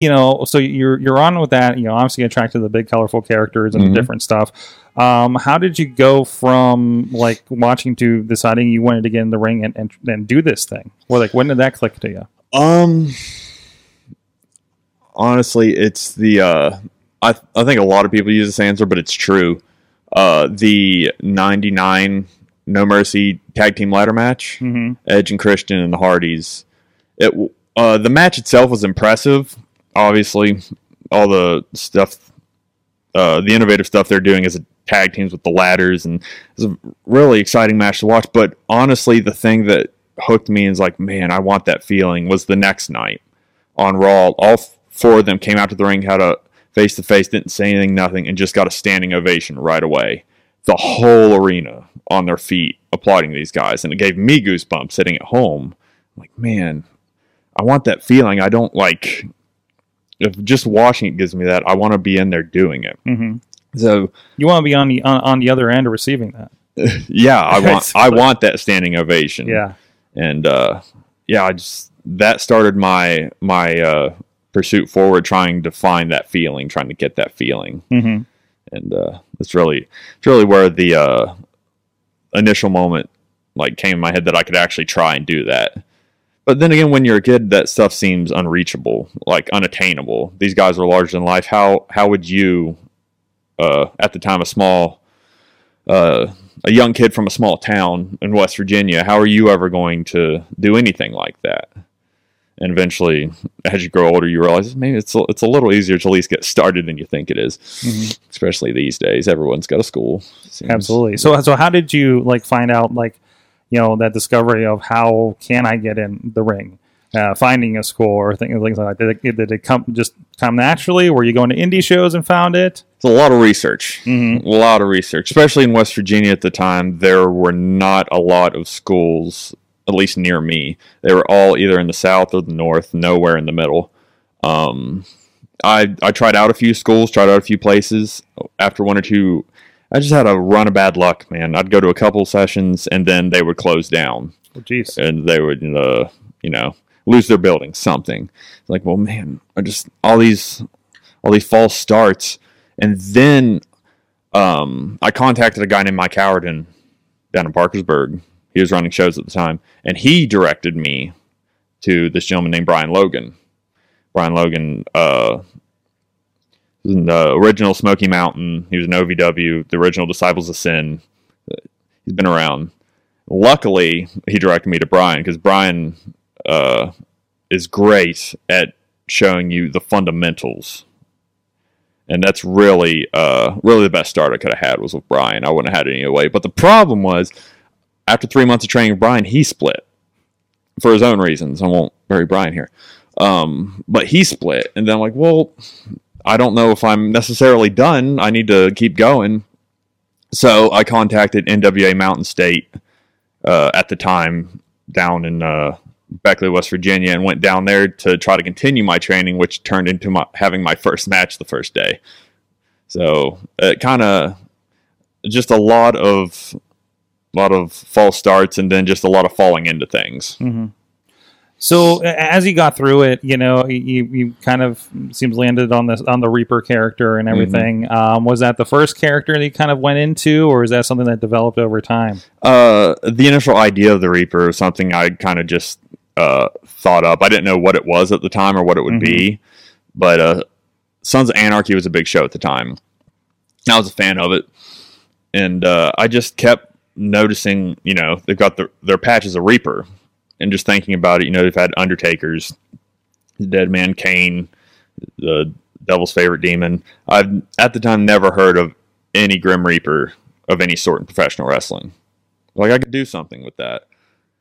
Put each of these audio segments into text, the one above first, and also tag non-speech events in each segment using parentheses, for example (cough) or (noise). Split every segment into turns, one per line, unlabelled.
you know, so you're you're on with that. You know, obviously attracted to the big, colorful characters and
Mhm.
different stuff. Um, how did you go from like watching to deciding you wanted to get in the ring and and, and do this thing? Or like when did that click to you?
Um, honestly, it's the uh, I I think a lot of people use this answer, but it's true. Uh, the '99 No Mercy Tag Team Ladder match,
Mm-hmm.
Edge and Christian and the Hardys. It uh, the match itself was impressive. Obviously, all the stuff, uh, the innovative stuff they're doing as a tag teams with the ladders, and it's a really exciting match to watch. But honestly, the thing that hooked me and is like, man, I want that feeling was the next night on Raw. All four of them came out to the ring, had a face to face, didn't say anything, nothing, and just got a standing ovation right away. The whole arena on their feet applauding these guys, and it gave me goosebumps sitting at home. Like, man, I want that feeling. I don't like if just watching it gives me that. I want to be in there doing it.
Mm-hmm.
So
You want to be on the on, on the other end of receiving that. (laughs)
yeah, I want I want that standing ovation.
Yeah.
and uh, yeah, I just that started my my uh, pursuit forward, trying to find that feeling, trying to get that feeling,
Mm-hmm.
and uh, it's really it's really where the uh, initial moment like came in my head that I could actually try and do that. But then again, when you're a kid, that stuff seems unreachable, like unattainable. These guys are larger than life. How how would you, uh, at the time, a small, uh, a young kid from a small town in West Virginia, how are you ever going to do anything like that? And eventually, as you grow older, you realize maybe it's a, it's a little easier to at least get started than you think it is.
Mhm.
Especially these days, everyone's got a school.
Absolutely. So so how did you like find out like you know that discovery of how can I get in the ring? Uh, finding a school or things, things like that. Did it, did it come just come naturally? Were you going to indie shows and found it?
It's a lot of research.
Mm-hmm.
A lot of research, especially in West Virginia at the time. There were not a lot of schools, at least near me. They were all either in the south or the north, nowhere in the middle. Um, I I tried out a few schools, tried out a few places. After one or two, I just had a run of bad luck, man. I'd go to a couple sessions and then they would close down.
Oh, jeez.
and they would uh, you know lose their building something. It's like well man i just all these all these false starts. And then um, i contacted a guy named mike Howardin down in parkersburg. He was running shows at the time and he directed me to this gentleman named brian logan. Brian logan uh, the original smoky mountain he was an ovw the original disciples of sin he's been around. Luckily he directed me to brian because brian uh, is great at showing you the fundamentals. And that's really uh, really the best start i could have had was with brian. I wouldn't have had it any way. But the problem was after three months of training with brian he split. For his own reasons. I won't bury brian here. Um, but he split. And then i'm like well i don't know if i'm necessarily done i need to keep going so i contacted nwa mountain state uh, at the time down in uh, Beckley, West Virginia, and went down there to try to continue my training, which turned into my having my first match the first day. So it kind of just a lot of lot of false starts, and then just a lot of falling into things.
hmm So as you got through it, you know, you, you kind of seems landed on this on the Reaper character and everything. Um, was that the first character that you kind of went into, or is that something that developed over time?
Uh, the initial idea of the Reaper was something I kind of just uh, thought up. I didn't know what it was at the time or what it would be, but uh, Sons of Anarchy was a big show at the time. I was a fan of it, and uh, I just kept noticing. You know, they've got their their patches of Reaper, and just thinking about it. You know, they've had Undertakers, Dead Man Kane, the Devil's favorite demon. I've at the time never heard of any Grim Reaper of any sort in professional wrestling. Like I could do something with that.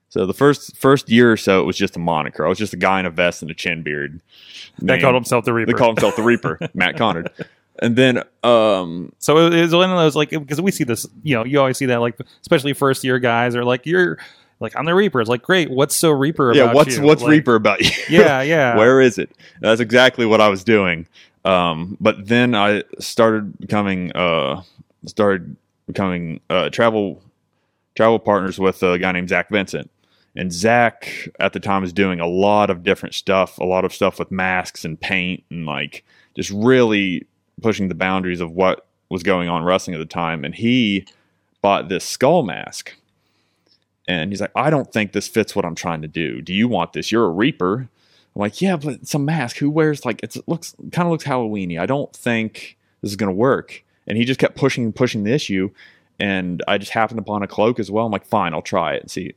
So the first first year or so, it was just a moniker. I was just a guy in a vest and a chin beard.
They called himself the Reaper.
They called himself the Reaper, Matt Connard. And then um,
so it was one of those like because we see this, you know, you always see that like especially first year guys are like you're like I'm the Reaper. It's like great, what's so Reaper about
yeah, what's
you?
what's
Like,
Reaper about you?
Yeah, (laughs) yeah.
Where is it? That's exactly what I was doing. Um, but then I started becoming uh, started becoming uh, travel travel partners with a guy named Zach Vincent, and Zach at the time was doing a lot of different stuff, a lot of stuff with masks and paint and like just really pushing the boundaries of what was going on wrestling at the time. And he bought this skull mask. And he's like, I don't think this fits what I'm trying to do. Do you want this? You're a Reaper. I'm like, yeah, but it's a mask. Who wears like it's, it looks kind of looks Halloweeny. I don't think this is gonna work. And he just kept pushing and pushing the issue. And I just happened upon a cloak as well. I'm like, fine, I'll try it and see.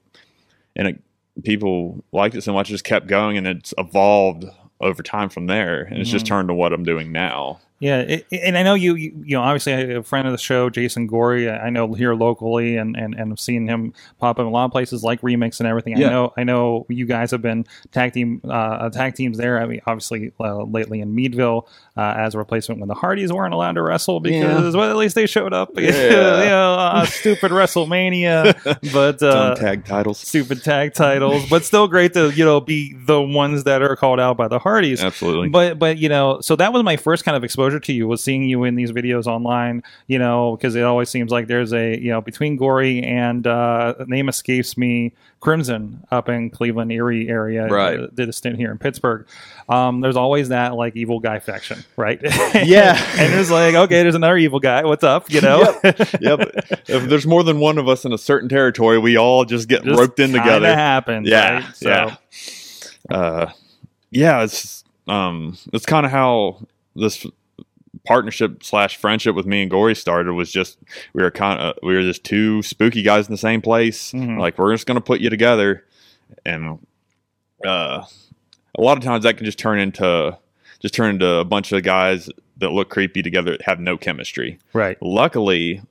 And it, people liked it so much, it just kept going, and it's evolved over time from there. And it's just mm-hmm. turned to what I'm doing now.
Yeah, it, and I know you, you, you know, obviously a friend of the show, Jason Gory. I know here locally, and and and I've seen him pop up in a lot of places like Remix and everything.
Yeah.
I know, I know you guys have been tag team uh, tag teams there. I mean, obviously uh, lately in Meadville uh, as a replacement when the Hardys weren't allowed to wrestle because, well, at least they showed up. (laughs)
Yeah.
you know, uh, stupid WrestleMania, (laughs) but uh,
Dumb tag titles.
stupid tag titles, but still great to you know be the ones that are called out by the Hardys.
Absolutely.
But but you know, so that was my first kind of exposure to you was seeing you in these videos online. You know, because it always seems like there's a you know between Gory and uh, name escapes me, Crimson up in Cleveland Erie area.
Right.
uh, did a stint here in Pittsburgh. Um, there's always that like evil guy faction, right? (laughs)
Yeah.
and it's like okay, there's another evil guy. What's up? You know.
yep. but if there's more than one of us in a certain territory, we all just get
Just
roped in together.
happens.
Yeah,
right? So,
yeah. uh, yeah, it's um, it's kind of how this partnership slash friendship with me and Gory started. Was just we were kind of we were just two spooky guys in the same place.
Mhm.
Like we're just gonna put you together, and uh, a lot of times that can just turn into just turn into a bunch of guys that look creepy together that have no chemistry.
Right.
Luckily,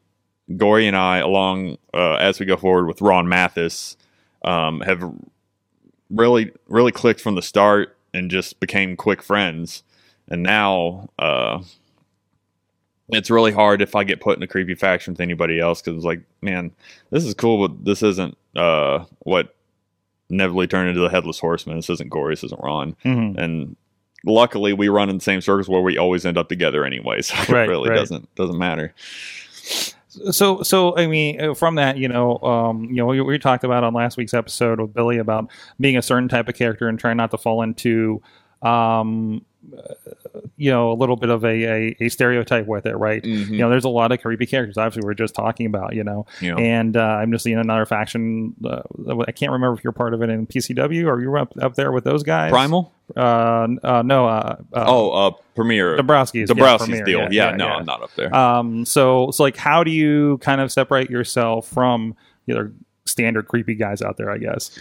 Gory and I, along uh, as we go forward with Ron Mathis, um, have really, really clicked from the start and just became quick friends. And now uh, it's really hard if I get put in a creepy faction with anybody else because it's like, man, this is cool, but this isn't uh, what inevitably turned into the Headless Horseman. This isn't Gory, this isn't Ron.
Mhm.
And luckily, we run in the same circles where we always end up together anyway. (laughs) So
Right,
it really
right.
doesn't doesn't matter.
So, so I mean, uh, from that, you know, um, you know, we, we talked about on last week's episode with Billy about being a certain type of character and trying not to fall into, um, you know, a little bit of a, a, a stereotype with it, right?
Mhm.
You know, there's a lot of creepy characters. Obviously, we are just talking about, you know,
know?
and uh, I'm just seeing another faction. Uh, I can't remember if you're part of it in PCW or you were up, up there with those guys.
Primal?
Uh, uh, no. Uh, uh,
oh, uh, Premier.
Dabrowski's. yeah, Premier,
deal. Yeah, no,
yeah.
I'm not up there.
Um, so, so like, how do you kind of separate yourself from know standard creepy guys out there? I guess.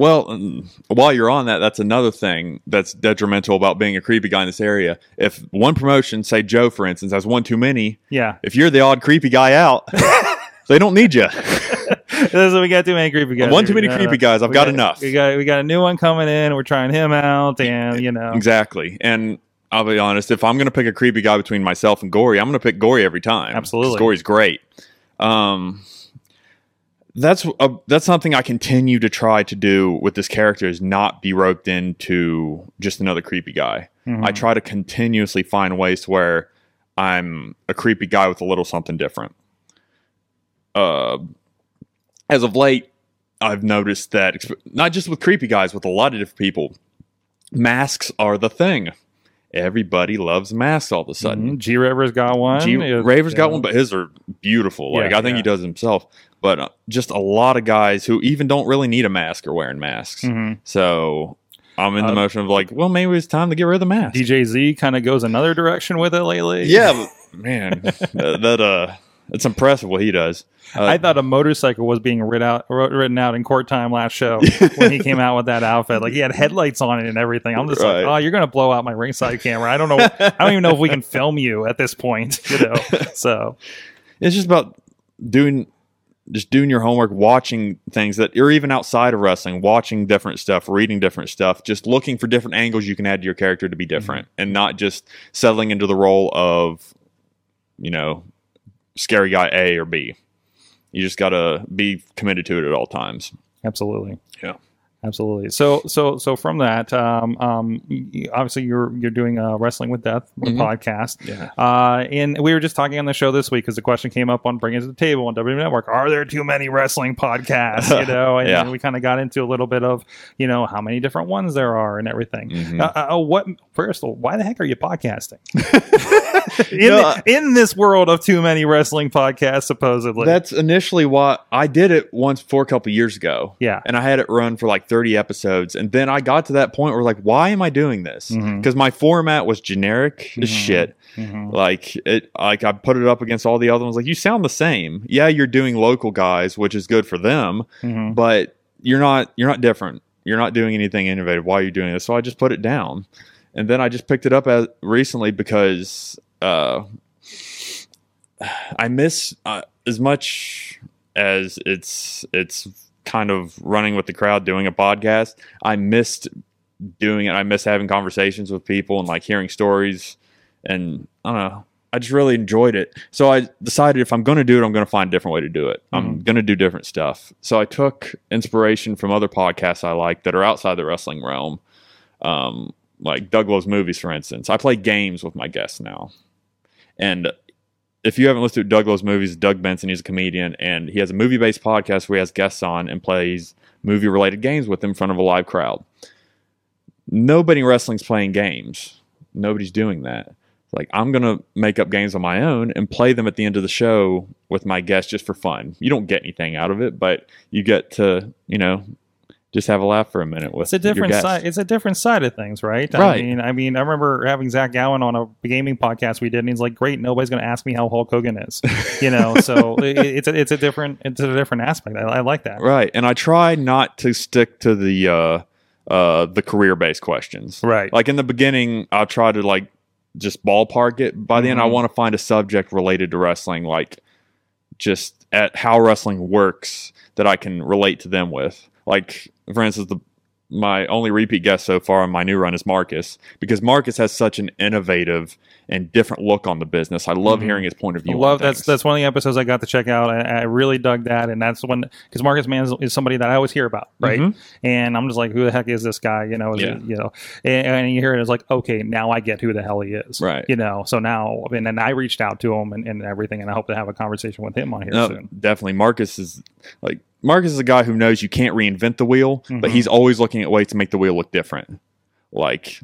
Well, while you're on that, that's another thing that's detrimental about being a creepy guy in this area. If one promotion, say Joe, for instance, has one too many,
Yeah,
if you're the odd creepy guy out, (laughs) they don't need you. (laughs)
we got too many creepy guys.
One too many
Uh,
creepy guys. I've
we
got enough.
We got we got a new one coming in. We're trying him out, and you know,
Exactly. And I'll be honest, if I'm going to pick a creepy guy between myself and Gory, I'm going to pick Gory every time.
Absolutely.
Gory's great. Um, that's a, that's something I continue to try to do with this character is not be roped into just another creepy guy.
Mhm.
I try to continuously find ways to where I'm a creepy guy with a little something different. Uh, as of late, I've noticed that not just with creepy guys, with a lot of different people, masks are the thing. Everybody loves masks all of a sudden.
Mhm. G River's got one.
G- Raver's got one, but his are beautiful. Like
Yeah,
I think
yeah.
he does himself. But uh, just a lot of guys who even don't really need a mask are wearing masks.
Mhm.
So I'm in the
Uh,
motion of like, well, maybe it's time to get rid of the mask.
DJ Z kind of goes another direction with it lately.
yeah, but, man, (laughs) that, that uh, it's impressive what he does. Uh,
I thought a motorcycle was being writ out, written out in court time last show when he came out with that outfit. Like he had headlights on it and everything. I'm just
Right.
like, oh, you're gonna blow out my ringside camera. I don't know. I don't even know if we can film you at this point. You know. (laughs) So
it's just about doing just doing your homework watching things that or even outside of wrestling watching different stuff reading different stuff just looking for different angles you can add to your character to be different and not just settling into the role of you know scary guy a or b you just got to be committed to it at all times
absolutely.
Yeah.
Absolutely. So, so, so from that, um, um, obviously you're you're doing a wrestling with death
Mhm.
podcast,
Yeah.
uh, and we were just talking on the show this week because the question came up on Bring It to the Table on WWE Network: Are there too many wrestling podcasts? (laughs) You know, and,
Yeah.
and we kind of got into a little bit of you know how many different ones there are and everything.
Mhm.
Uh, uh, what first? of all, Why the heck are you podcasting (laughs) (laughs) in
No,
in this world of too many wrestling podcasts? Supposedly,
That's initially why I did it once for a couple years ago.
yeah.
and I had it run for like 30 episodes. And then I got to that point where like, why am I doing this? Because my format was generic as
Mhm.
shit.
Mhm.
Like it, like I put it up against all the other ones. Like you sound the same. Yeah, you're doing local guys, which is good for them,
Mhm.
but you're not you're not different. You're not doing anything innovative. Why are you doing this? So I just put it down, and then I just picked it up as recently because uh, I miss uh, as much as it's it's kind of running with the crowd doing a podcast. I missed doing it. I miss having conversations with people and like hearing stories, and I don't know. I just really enjoyed it. So I decided if I'm going to do it, I'm going to find a different way to do it. I'm going to do different stuff. So I took inspiration from other podcasts I like that are outside the wrestling realm, um, like Doug Loves Movies, for instance. I play games with my guests now. And if you haven't listened to Doug Loves Movies, Doug Benson, he's a comedian, and he has a movie based podcast where he has guests on and plays movie related games with them in front of a live crowd. Nobody in wrestling's playing games. Nobody's doing that. Like I'm gonna make up games on my own and play them at the end of the show with my guests just for fun. You don't get anything out of it, but you get to, you know, just have a laugh for a minute with
it's a different side. It's a different side of things, right?
right I
mean, I mean, I remember having Zach Gowen on a gaming podcast we did, and he's like, "Great, nobody's going to ask me how Hulk Hogan is," you know. (laughs) so it, it's a, it's a different it's a different aspect. I, I like that.
Right. And I try not to stick to the uh uh the career based questions.
Right.
Like in the beginning, I'll try to like just ballpark it. By the end, I want to find a subject related to wrestling, like just at how wrestling works that I can relate to them with. Like, for instance, the my only repeat guest so far on my new run is Marcus because Marcus has such an innovative and different look on the business. I love
Mhm.
hearing his point of
I
view. on
love that's
things.
that's one of the episodes I got to check out. I, I really dug that, and that's one because Marcus Mann is, is somebody that I always hear about, right?
Mhm.
And I'm just like, who the heck is this guy? You know, is
Yeah.
it- you know, and, and you hear it, it's like, okay, now I get who the hell he is,
Right.
You know, so now and then I reached out to him and, and everything, and I hope to have a conversation with him on here
No,
soon.
definitely. Marcus is like Marcus is a guy who knows you can't reinvent the wheel, but
Mhm.
he's always looking at ways to make the wheel look different. Like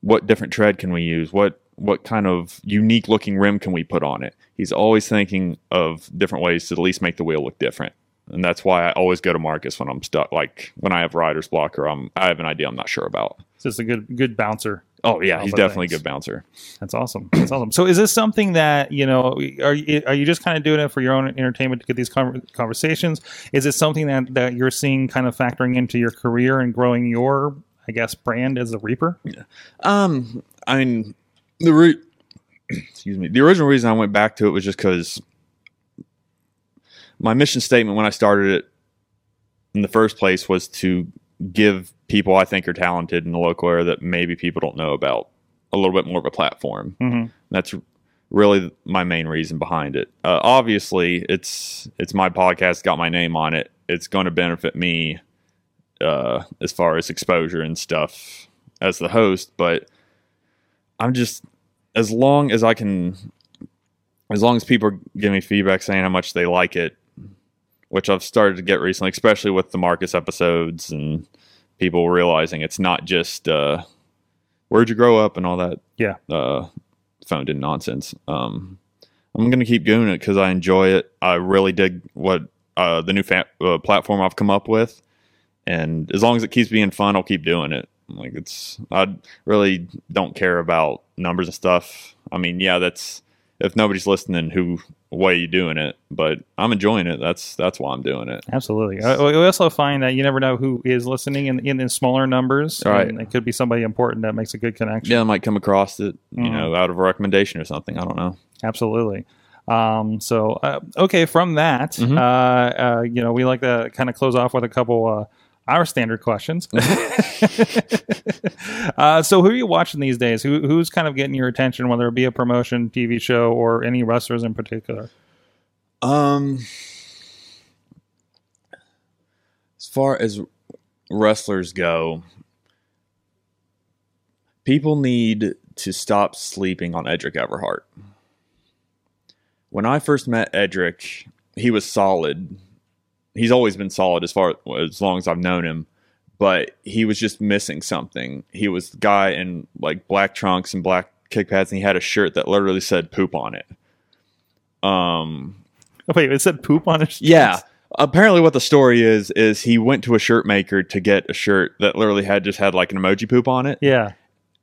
what different tread can we use? What what kind of unique looking rim can we put on it? He's always thinking of different ways to at least make the wheel look different. And that's why I always go to Marcus when I'm stuck. Like when I have rider's block or I'm I have an idea I'm not sure about.
It's just a good good bouncer.
Oh yeah, he's
Alpha
definitely a good bouncer.
That's awesome. That's awesome. So, is this something that you know? Are you, are you just kind of doing it for your own entertainment to get these conversations? Is it something that that you're seeing kind of factoring into your career and growing your, I guess, brand as a Reaper? Yeah.
Um, I mean, the re- (clears throat) excuse me. The original reason I went back to it was just because my mission statement when I started it in the first place was to give people I think are talented in the local area that maybe people don't know about a little bit more of a platform.
hmm
That's really my main reason behind it. Uh, obviously, it's it's my podcast, got my name on it. It's going to benefit me uh, as far as exposure and stuff as the host. But I'm just as long as I can, as long as people give me feedback saying how much they like it, which I've started to get recently, especially with the Marcus episodes and people realizing it's not just uh, where'd you grow up and all that
Yeah.
uh, phoned in nonsense. Um, I'm going to keep doing it because I enjoy it. I really dig what uh, the new fa- uh, platform I've come up with, and as long as it keeps being fun, I'll keep doing it. Like it's, I really don't care about numbers and stuff. I mean, yeah, that's if nobody's listening, who why are you doing it? But I'm enjoying it. That's that's why I'm doing it.
Absolutely. I, we also find that you never know who is listening in in the smaller numbers.
Right.
And it could be somebody important that makes a good connection.
Yeah, I might come across it, you
Mhm.
know, out of a recommendation or something. I don't know.
Absolutely. Um, so uh, okay, from that,
Mhm.
uh, uh, you know, we like to kind of close off with a couple uh, our standard questions. (laughs) (laughs) uh, so, who are you watching these days? Who, who's kind of getting your attention, whether it be a promotion, TV show, or any wrestlers in particular?
Um, as far as wrestlers go, people need to stop sleeping on Edric Everhart. When I first met Edric, he was solid. He's always been solid as far as long as I've known him, but he was just missing something. He was the guy in like black trunks and black kick pads, and he had a shirt that literally said "poop" on it. Um,
Wait, it said poop on it.
yeah. Apparently, what the story is is he went to a shirt maker to get a shirt that literally had just had like an emoji poop on it,
Yeah.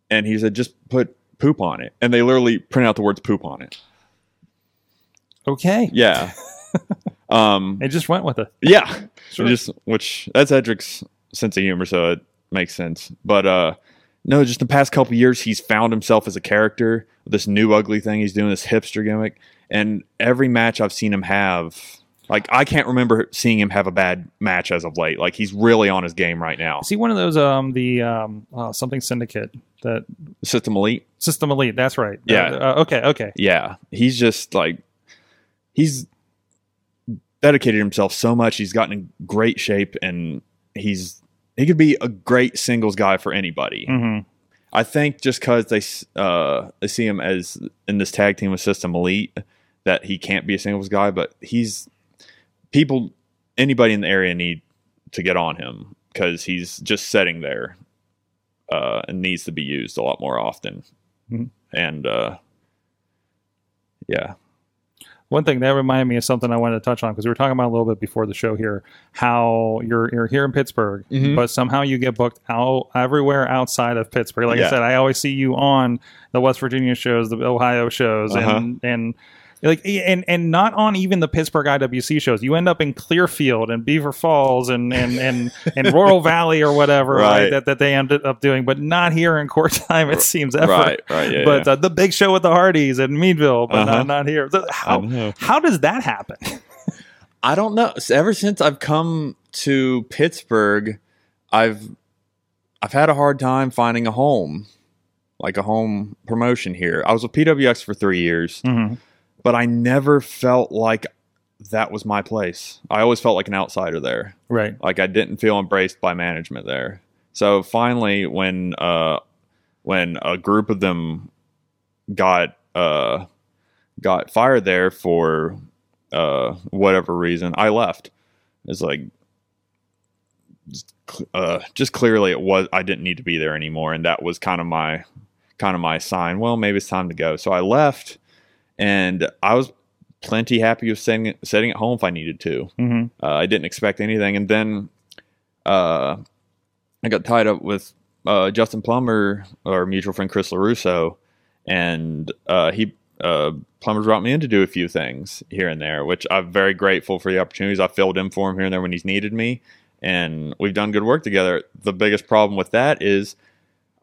and he said just put poop on it, and they literally print out the words poop on it.
Okay.
Yeah. (laughs) um.
They just went with it.
Yeah. (laughs)
Sure.
Just which that's Edric's sense of humor, so it makes sense. But uh, no, just the past couple years, he's found himself as a character. This new ugly thing he's doing, this hipster gimmick, and every match I've seen him have. Like I can't remember seeing him have a bad match as of late. Like he's really on his game right now.
See one of those um the um uh, something syndicate that
System Elite.
System Elite? That's right.
Yeah.
Uh, uh, okay. Okay.
Yeah, he's just like he's dedicated himself so much. He's gotten in great shape, and he's he could be a great singles guy for anybody.
hmm
I think just because they uh, they see him as in this tag team with System Elite that he can't be a singles guy, but he's people anybody in the area need to get on him because he's just sitting there uh, and needs to be used a lot more often.
Mhm.
And uh, yeah,
One thing that reminded me of something I wanted to touch on because we were talking about a little bit before the show here, how you're you're here in Pittsburgh,
Mhm.
but somehow you get booked out everywhere outside of Pittsburgh. Like I said, I always see you on the West Virginia shows, the Ohio shows,
Uh-huh.
and and like and and not on even the Pittsburgh IWC shows. You end up in Clearfield and Beaver Falls and and and, and (laughs) Royal Valley or whatever right.
Right.
that that they ended up doing, but not here in court (laughs) time. It seems ever.
right, right, yeah.
but
yeah.
Uh, the big show with the Hardys in Meadville, but
Uh-huh.
not, not here. So how how does that happen? (laughs)
I don't know. S- Ever since I've come to Pittsburgh, I've I've had a hard time finding a home, like a home promotion here. I was with PWX for three years,
Mm-hmm.
But I never felt like that was my place. I always felt like an outsider there.
Right.
Like I didn't feel embraced by management there. So finally, when uh, when a group of them got uh, got fired there for uh, whatever reason, I left. It's like just, uh, just clearly it was I didn't need to be there anymore, and that was kind of my kind of my sign. Well, maybe it's time to go. So I left, and I was plenty happy with sitting sitting at home if I needed to.
Mm-hmm.
Uh, I didn't expect anything, and then uh, I got tied up with uh, Justin Plummer, our mutual friend Chris Larusso, and uh, he uh, Plummer's brought me in to do a few things here and there, which I'm very grateful for the opportunities. I filled in for him here and there when he's needed me, and we've done good work together. The biggest problem with that is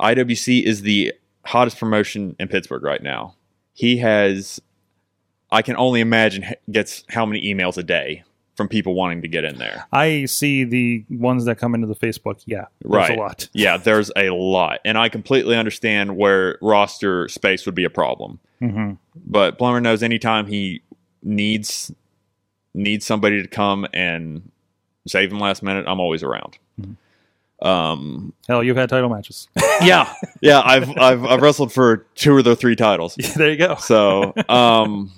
IWC is the hottest promotion in Pittsburgh right now. He has, I can only imagine, gets how many emails a day from people wanting to get in there.
I see the ones that come into the Facebook. Yeah, there's
Right.
a lot. (laughs)
Yeah, there's a lot, and I completely understand where roster space would be a problem.
Mm-hmm.
But Plummer knows anytime he needs needs somebody to come and save him last minute, I'm always around. Um,
Hell, you've had title matches. (laughs)
yeah, yeah, I've I've I've wrestled for two of the three titles.
Yeah, (laughs) there you go.
So, um,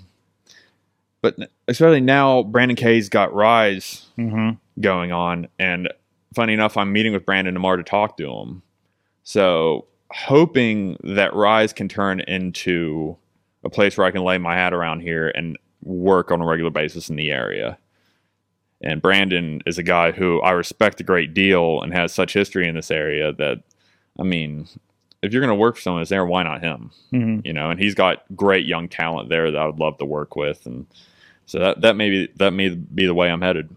but especially now, Brandon Kay's got Rise
Mm-hmm.
going on, and funny enough, I'm meeting with Brandon tomorrow to talk to him. So, hoping that Rise can turn into a place where I can lay my hat around here and work on a regular basis in the area. And Brandon is a guy who I respect a great deal and has such history in this area that, I mean, if you're going to work for someone that's there, why not him?
Mm-hmm.
you know, and he's got great young talent there that I would love to work with, and so that that may be that may be the way I'm headed.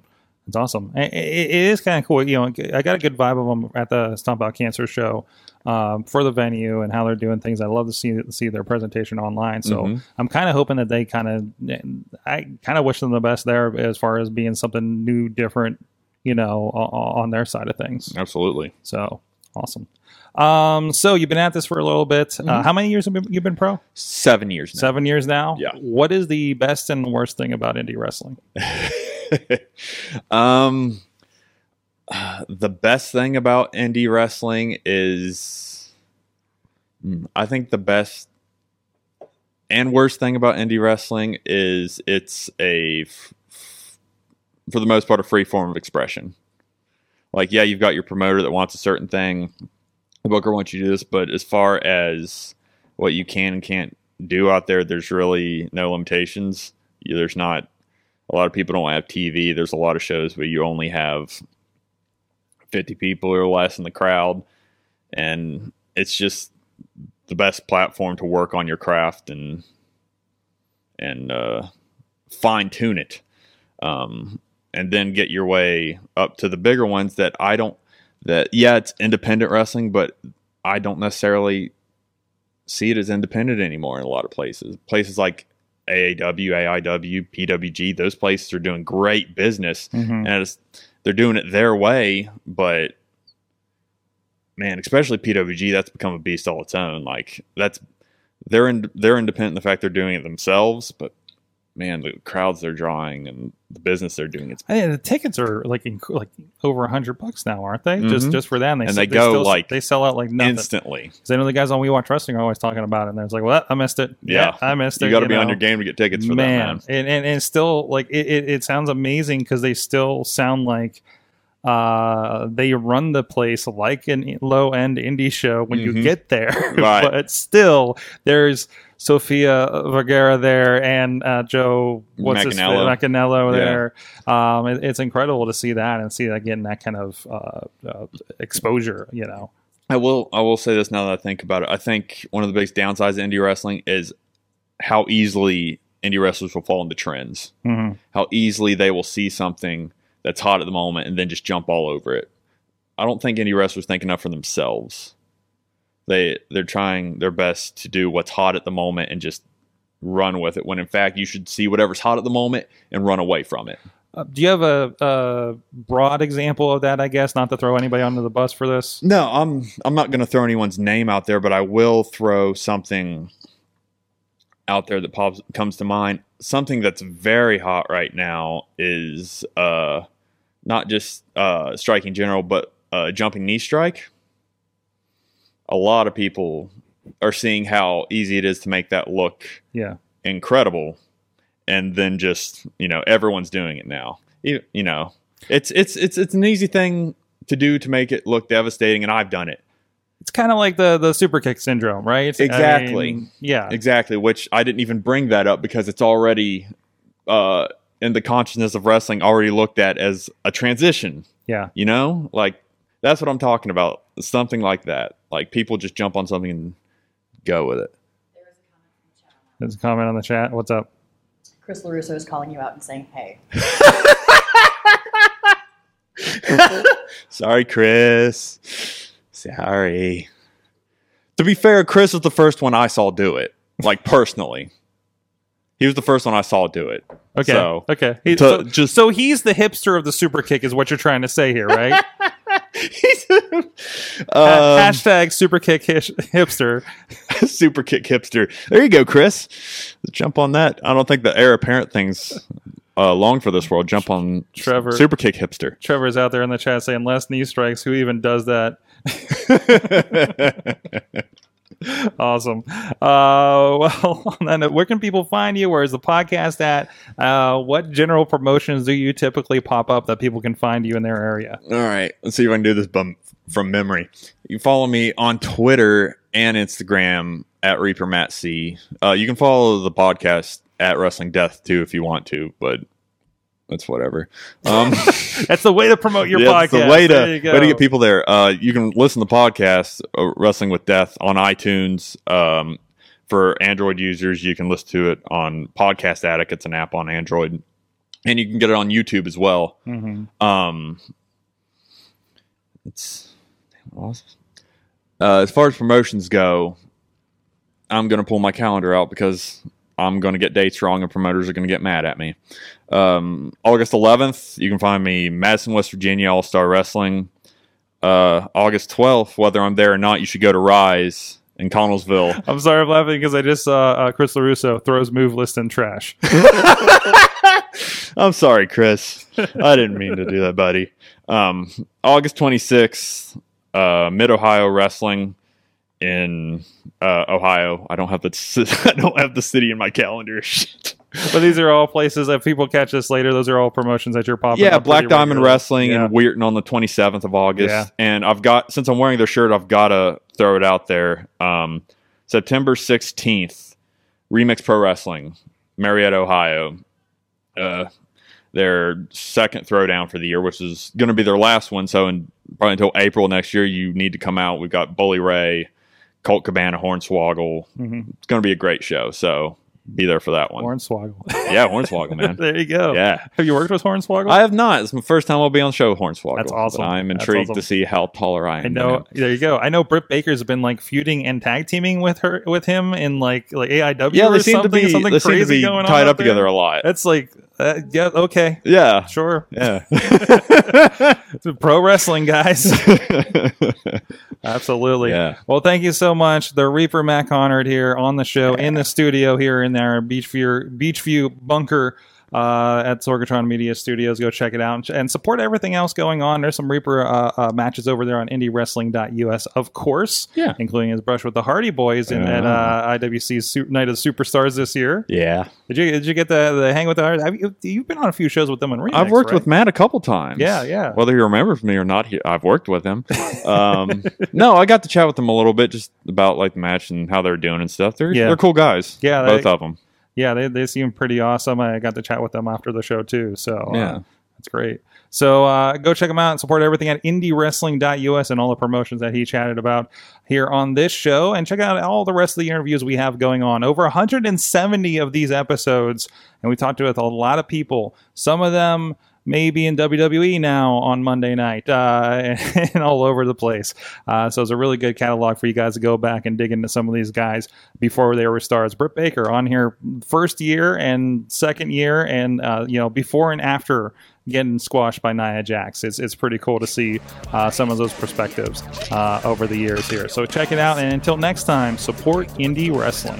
It's awesome. It, it is kind of cool. You know, I got a good vibe of them at the Stomp Out Cancer show um, for the venue and how they're doing things. I love to see see their presentation online. So
Mhm.
I'm kind of hoping that they kind of, I kind of wish them the best there as far as being something new, different, you know, on, their side of things.
Absolutely,
So awesome. Um, so you've been at this for a little bit. Uh,
Mhm.
how many years have you been, you been pro?
seven years now.
Seven years now.
Yeah.
What is the best and worst thing about indie wrestling? (laughs) (laughs)
um, the best thing about indie wrestling is Hmm, I think the best and worst thing about indie wrestling is it's a for the most part a free form of expression. Like yeah, you've got your promoter that wants a certain thing. The booker wants you to do this, but as far as what you can and can't do out there, there's really no limitations. There's not a lot of people don't have TV. There's a lot of shows where you only have 50 people or less in the crowd. And it's just the best platform to work on your craft and and uh, fine tune it. Um, and then get your way up to the bigger ones that I don't that yeah, it's independent wrestling, but I don't necessarily see it as independent anymore in a lot of places. Places like AAW, AIW, PWG, those places are doing great business
Mhm.
and they're doing it their way, but man, especially PWG, that's become a beast all its own. Like that's they're in, they're independent in the fact they're doing it themselves, but man, the crowds they're drawing and the business they're doing, it's
Hey, the tickets are like inc- like over a hundred bucks now, aren't they? Just
Mhm.
just for that, and they,
And
s-
they go,
still-
like,
they sell out like nothing.
instantly.
Because I know the guys on We Watch Wrestling are always talking about it, and it's like, well, I missed it.
Yeah.
I missed it.
You got to be on your game to get tickets for
man.
that, man.
And, and and still like it, it, it sounds amazing because they still sound like uh they run the place like an low end indie show when you
Mhm.
get there (laughs)
Right.
but still there's Sophia Vergara there and uh Joe what's his
Machinello.
Machinello
Yeah.
there um it- it's incredible to see that and see that getting that kind of uh, uh exposure you know
I will I will say this now that I think about it. I think one of the biggest downsides of indie wrestling is how easily indie wrestlers will fall into trends.
Mhm.
How easily they will see something that's hot at the moment and then just jump all over it. I don't think indie wrestlers think enough for themselves. They they're trying their best to do what's hot at the moment and just run with it. When in fact you should see whatever's hot at the moment and run away from it.
Uh, do you have a, a broad example of that? I guess not to throw anybody under the bus for this.
No, I'm I'm not going to throw anyone's name out there, but I will throw something out there that pops comes to mind. Something that's very hot right now is uh not just uh striking general, but uh jumping knee strike. A lot of people are seeing how easy it is to make that look
Yeah,
incredible and then just you know everyone's doing it now. You, you know it's it's it's it's an easy thing to do to make it look devastating and i've done it.
It's kind of like the the super kick syndrome, right? I
Exactly.
mean, yeah,
exactly which i didn't even bring that up because it's already uh in the consciousness of wrestling already looked at as a transition.
Yeah.
you know? Like that's what i'm talking about something like that like people just jump on something and go with it
There's a comment on the chat. What's up?
Chris LaRusso is calling you out and saying, hey. (laughs)
Sorry, Chris. Sorry. To be fair, Chris was the first one I saw do it, like personally. He was the first one I saw do it.
Okay,
So,
okay. He,
to
so,
just-
so he's the hipster of the super kick, is what you're trying to say here, right? (laughs) (laughs)
Um,
Hashtag super kick hipster. (laughs)
super kick hipster. There you go, Chris. Jump on that. I don't think the heir apparent thing's uh, long for this world. Jump on
Trevor.
super kick hipster.
Trevor's out there in the chat saying less knee strikes. Who even does that? (laughs) (laughs) awesome. Uh, (laughs) well, (laughs) note, where can people find you? Where's the podcast at? Uh, what general promotions do you typically pop up that people can find you in their area?
All right, let's see if I can do this bum- from memory. You follow me on Twitter and Instagram at Reaper Matt C. Uh, you can follow the podcast at Wrestling Death too if you want to, but that's whatever. Um, (laughs)
That's the way to promote your
yeah,
podcast.
it's the way
There
to
you go.
way to get people there. Uh, you can listen to the podcast uh, Wrestling with Death on iTunes. Um, for Android users, you can listen to it on Podcast Addict. It's an app on Android, and you can get it on YouTube as well.
Mhm.
Um, it's uh, as far as promotions go, I'm going to pull my calendar out because I'm going to get dates wrong and promoters are going to get mad at me. Um, August 11th, you can find me Madison, West Virginia, All Star Wrestling. Uh, August 12th, whether I'm there or not, you should go to Rise in Connellsville. (laughs)
I'm sorry, I'm laughing because I just saw uh, Chris LaRusso throws move list in trash. (laughs) (laughs)
I'm sorry, Chris. I didn't mean to do that, buddy. Um, August 26th, uh, Mid Ohio Wrestling in uh, Ohio. I don't have the (laughs) I don't have the city in my calendar. (laughs)
But these are all places that people catch us later. Those are all promotions that you're popping.
Yeah, Black Diamond. Wrestling
Yeah.
in Weirton on the 27th of August.
Yeah.
And I've got since I'm wearing their shirt, I've got to throw it out there. Um, September 16th, Remix Pro Wrestling, Marietta, Ohio. Uh, their second throwdown for the year, which is going to be their last one. So, in, probably until April next year, you need to come out. We've got Bully Ray, Colt Cabana, Hornswoggle.
Mhm.
It's going to be a great show. So, be there for that one.
Hornswoggle. (laughs)
yeah, Hornswoggle, man. (laughs)
there you go.
Yeah.
Have you worked with Hornswoggle?
I have not. It's my first time I'll be on the show with Hornswoggle.
That's awesome.
I'm intrigued
awesome.
to see how taller I am.
I know. There you go. I know Britt Baker's been like feuding and tag teaming with her with him in like like AIW.
Yeah,
or
they seem to
something,
be
something
they seem to
crazy
be tied up
there.
together a lot.
That's like uh, yeah. Okay,
yeah.
sure.
Yeah. (laughs)
Pro wrestling, guys. (laughs) Absolutely.
Yeah.
Well, thank you so much. The Reaper Matt Connard here on the show in the studio here in our Beechview Beechview bunker uh, at Sorgatron Media Studios. Go check it out and, and support everything else going on. There's some Reaper uh, uh, matches over there on IndieWrestling.us, of course.
Yeah.
including his brush with the Hardy Boys in, at uh, IWC's Su- Night of the Superstars this year.
yeah.
Did you did you get the, the hang with the Hardy? Have you, you've been on a few shows with them in Remix,
I've worked
right?
with Matt a couple times.
Yeah, yeah.
Whether he remembers me or not, he, I've worked with him. Um, (laughs) no, I got to chat with them a little bit just about like the match and how they're doing and stuff. They're
Yeah.
they're cool guys.
Yeah,
both
they-
of them.
Yeah, they, they seem pretty awesome. I got to chat with them after the show too. So uh,
Yeah.
that's great. So uh, go check him out and support everything at indiewrestling.us and all the promotions that he chatted about here on this show. And check out all the rest of the interviews we have going on. Over 170 of these episodes. And we talked with a lot of people. Some of them may be in WWE now on Monday night uh, (laughs) and all over the place. Uh, so it's a really good catalog for you guys to go back and dig into some of these guys before they were stars. Britt Baker on here first year and second year, and uh, you know before and after getting squashed by Nia Jax. It's, it's pretty cool to see uh, some of those perspectives uh, over the years here. So check it out, and until next time, support indie wrestling.